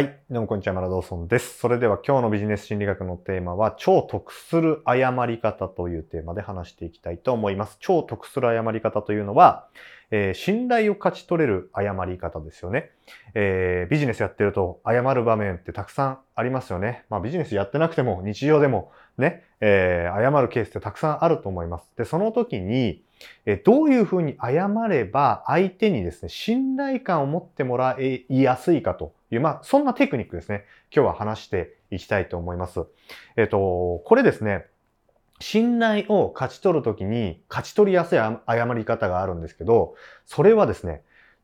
はい。どうもこんにちは、マラドーソンです。それでは今日のビジネス心理学のテーマは、超得する誤り方というテーマで話していきたいと思います。超得する誤り方というのは、えー、信頼を勝ち取れる誤り方ですよね、えー、ビジネスやってると誤る場面ってたくさんありますよね。まあビジネスやってなくても日常でもね、えー、誤るケースってたくさんあると思います。で、その時に、えどういうふうに謝れば相手にですね、信頼感を持ってもらいやすいかという、まあ、そんなテクニックですね。今日は話していきたいと思います。えっ、と、これですね、信頼を勝ち取るときに勝ち取りやすい誤り方があるんですけど、それはですね、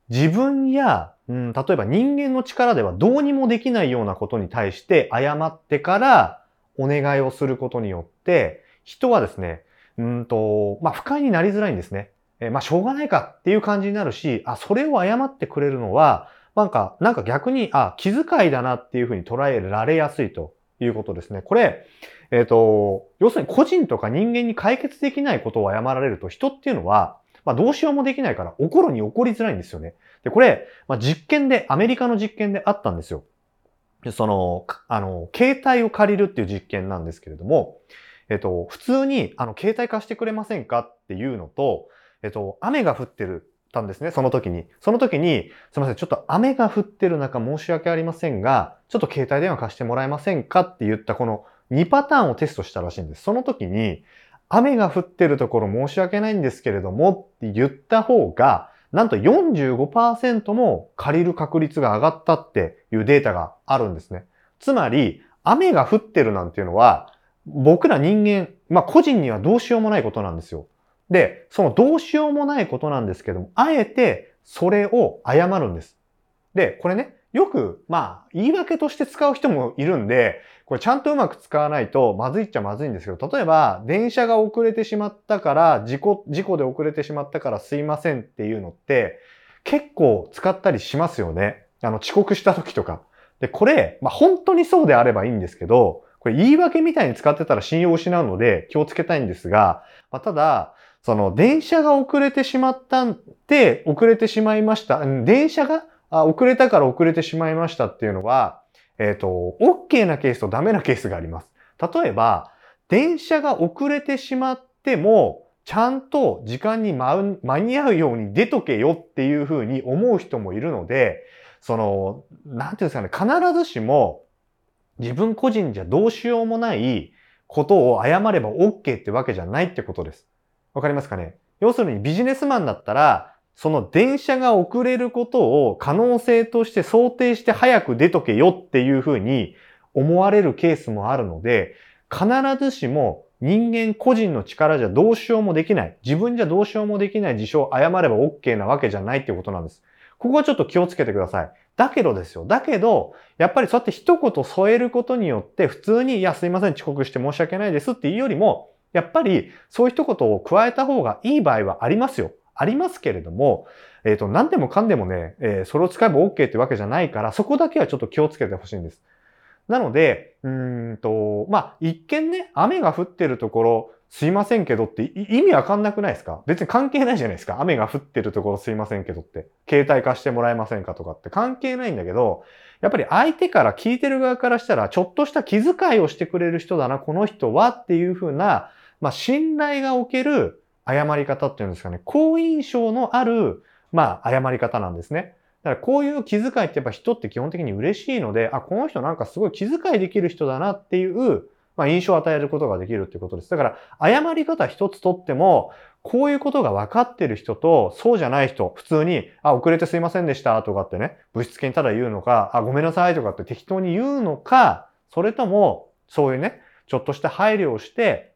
自分や、うん、例えば人間の力ではどうにもできないようなことに対して謝ってからお願いをすることによって、人はですね、うんと、まあ、不快になりづらいんですね。えまあ、しょうがないかっていう感じになるし、あ、それを謝ってくれるのは、なんか、なんか逆に、あ、気遣いだなっていうふうに捉えられやすいということですね。これ、えっ、ー、と、要するに個人とか人間に解決できないことを謝られると人っていうのは、まあどうしようもできないから怒るに怒りづらいんですよね。で、これ、まあ実験で、アメリカの実験であったんですよ。その、あの、携帯を借りるっていう実験なんですけれども、えっと、普通に、あの、携帯貸してくれませんかっていうのと、えっと、雨が降ってるたんですね、その時に。その時に、すみません、ちょっと雨が降ってる中申し訳ありませんが、ちょっと携帯電話貸してもらえませんかって言ったこの2パターンをテストしたらしいんです。その時に、雨が降ってるところ申し訳ないんですけれどもって言った方が、なんと45%も借りる確率が上がったっていうデータがあるんですね。つまり、雨が降ってるなんていうのは、僕ら人間、まあ個人にはどうしようもないことなんですよ。で、そのどうしようもないことなんですけども、あえてそれを謝るんです。で、これね、よく、まあ、言い訳として使う人もいるんで、これちゃんとうまく使わないとまずいっちゃまずいんですけど、例えば、電車が遅れてしまったから、事故、事故で遅れてしまったからすいませんっていうのって、結構使ったりしますよね。あの、遅刻した時とか。で、これ、まあ本当にそうであればいいんですけど、これ言い訳みたいに使ってたら信用を失うので気をつけたいんですが、まあ、ただ、その電車が遅れてしまったんで、遅れてしまいました。電車があ遅れたから遅れてしまいましたっていうのは、えっ、ー、と、OK なケースとダメなケースがあります。例えば、電車が遅れてしまっても、ちゃんと時間に間に合うように出とけよっていうふうに思う人もいるので、その、なんていうんですかね、必ずしも自分個人じゃどうしようもないことを謝れば OK ってわけじゃないってことです。わかりますかね？要するにビジネスマンだったら、その電車が遅れることを可能性として想定して早く出とけよっていうふうに思われるケースもあるので、必ずしも人間個人の力じゃどうしようもできない。自分じゃどうしようもできない事象を謝れば OK なわけじゃないっていうことなんです。ここはちょっと気をつけてください。だけどですよ。だけど、やっぱりそうやって一言添えることによって、普通に、いや、すいません、遅刻して申し訳ないですっていうよりも、やっぱりそういう一言を加えた方がいい場合はありますよ。ありますけれども、えっ、ー、と、何でもかんでもね、えー、それを使えば OK ってわけじゃないから、そこだけはちょっと気をつけてほしいんです。なので、うんと、まあ、一見ね、雨が降ってるところ、すいませんけどって意味わかんなくないですか？別に関係ないじゃないですか。雨が降ってるところすいませんけどって。携帯貸してもらえませんかとかって関係ないんだけど、やっぱり相手から聞いてる側からしたら、ちょっとした気遣いをしてくれる人だな、この人はっていうふうな、まあ、信頼がおける誤り方っていうんですかね、好印象のある、まあ、誤り方なんですね。だからこういう気遣いってやっぱ人って基本的に嬉しいので、あ、この人なんかすごい気遣いできる人だなっていう、まあ、印象を与えることができるっていうことです。だから、誤り方一つとっても、こういうことが分かってる人と、そうじゃない人、普通に、あ、遅れてすいませんでしたとかってね、物質系にただ言うのか、あ、ごめんなさいとかって適当に言うのか、それとも、そういうね、ちょっとした配慮をして、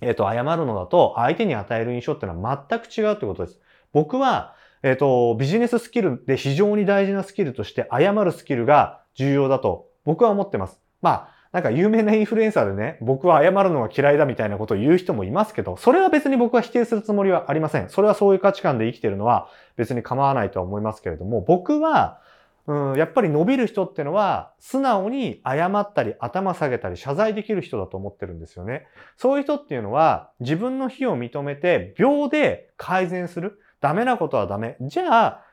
えっ、ー、と、謝るのだと、相手に与える印象っていうのは全く違うってことです。僕は、えっ、ー、と、ビジネススキルで非常に大事なスキルとして、謝るスキルが重要だと、僕は思ってます。まあ、なんか有名なインフルエンサーでね、僕は謝るのが嫌いだみたいなことを言う人もいますけど、それは別に僕は否定するつもりはありません。それはそういう価値観で生きてるのは別に構わないとは思いますけれども、僕は、うん、やっぱり伸びる人ってのは、素直に謝ったり頭下げたり謝罪できる人だと思ってるんですよね。そういう人っていうのは、自分の非を認めて、秒で改善する。ダメなことはダメ。じゃあ、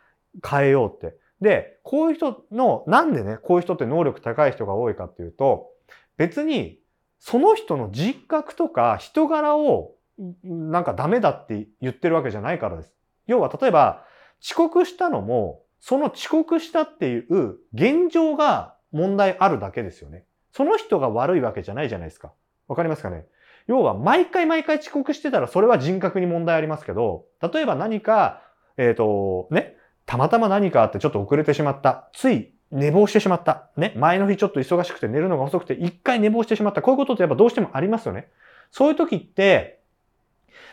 変えようって。で、こういう人の、なんでね、こういう人って能力高い人が多いかっていうと、別に、その人の人格とか人柄をなんかダメだって言ってるわけじゃないからです。要は、例えば、遅刻したのも、その遅刻したっていう現状が問題あるだけですよね。その人が悪いわけじゃないじゃないですか。わかりますかね？要は、毎回毎回遅刻してたらそれは人格に問題ありますけど、例えば何か、えっ、ー、と、ね、たまたま何かあってちょっと遅れてしまった。つい寝坊してしまった。ね？前の日ちょっと忙しくて寝るのが遅くて一回寝坊してしまった。こういうことってやっぱどうしてもありますよね。そういう時って、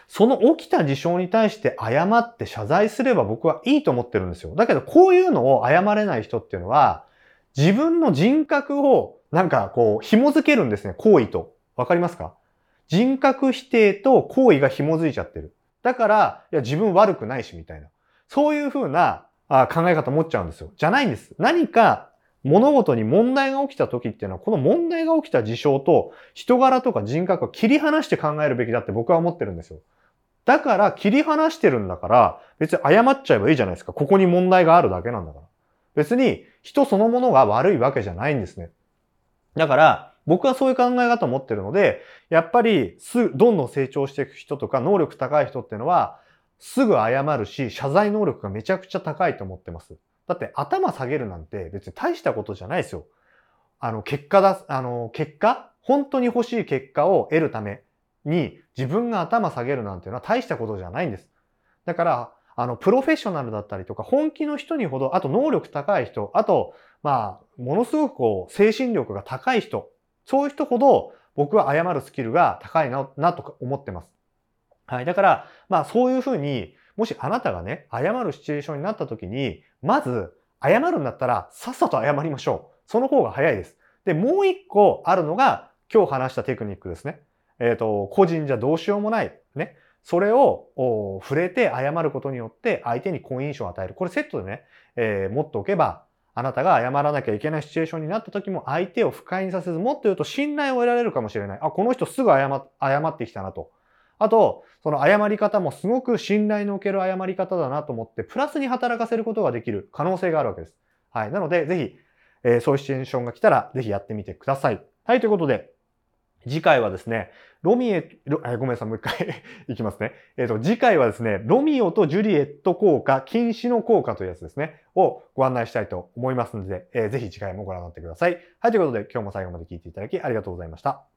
その起きた事象に対して謝って謝罪すれば僕はいいと思ってるんですよ。だけどこういうのを謝れない人っていうのは、自分の人格をなんかこう紐づけるんですね。行為と。わかりますか？人格否定と行為が紐づいちゃってる。だから、いや自分悪くないしみたいな。そういうふうな考え方持っちゃうんですよ。じゃないんです。何か物事に問題が起きた時っていうのは、この問題が起きた事象と人柄とか人格を切り離して考えるべきだって僕は思ってるんですよ。だから切り離してるんだから、別に謝っちゃえばいいじゃないですか。ここに問題があるだけなんだから。別に人そのものが悪いわけじゃないんですね。だから、僕はそういう考え方を持ってるので、やっぱりす、どんどん成長していく人とか能力高い人っていうのは、すぐ謝るし、謝罪能力がめちゃくちゃ高いと思ってます。だって頭下げるなんて別に大したことじゃないですよ。あの、結果だ、あの、結果本当に欲しい結果を得るために自分が頭下げるなんていうのは大したことじゃないんです。だから、あの、プロフェッショナルだったりとか、本気の人にほど、あと能力高い人、あと、まあ、ものすごくこう、精神力が高い人、そういう人ほど僕は謝るスキルが高いな、なと思ってます。はい。だから、まあそういうふうに、もしあなたがね、謝るシチュエーションになった時に、まず、謝るんだったら、さっさと謝りましょう。その方が早いです。で、もう一個あるのが、今日話したテクニックですね。えっ、ー、と、個人じゃどうしようもない。ね。それを触れて謝ることによって相手に好印象を与える。これセットでね、えー、持っておけば、あなたが謝らなきゃいけないシチュエーションになった時も相手を不快にさせず、もっと言うと信頼を得られるかもしれない。あ、この人すぐ謝謝ってきたなと。あと、その謝り方もすごく信頼のおける謝り方だなと思って、プラスに働かせることができる可能性があるわけです。はい。なので、ぜひ、えー、そういうシチュエーションが来たら、ぜひやってみてください。はい、ということで、次回はですね、ロミエ、ロごめんなさい、もう一回 いきますね。えっ、ー、と、次回はですね、ロミオとジュリエット効果、禁止の効果というやつですね、をご案内したいと思いますので、えー、ぜひ次回もご覧になってください。はい、ということで今日も最後まで聞いていただきありがとうございました。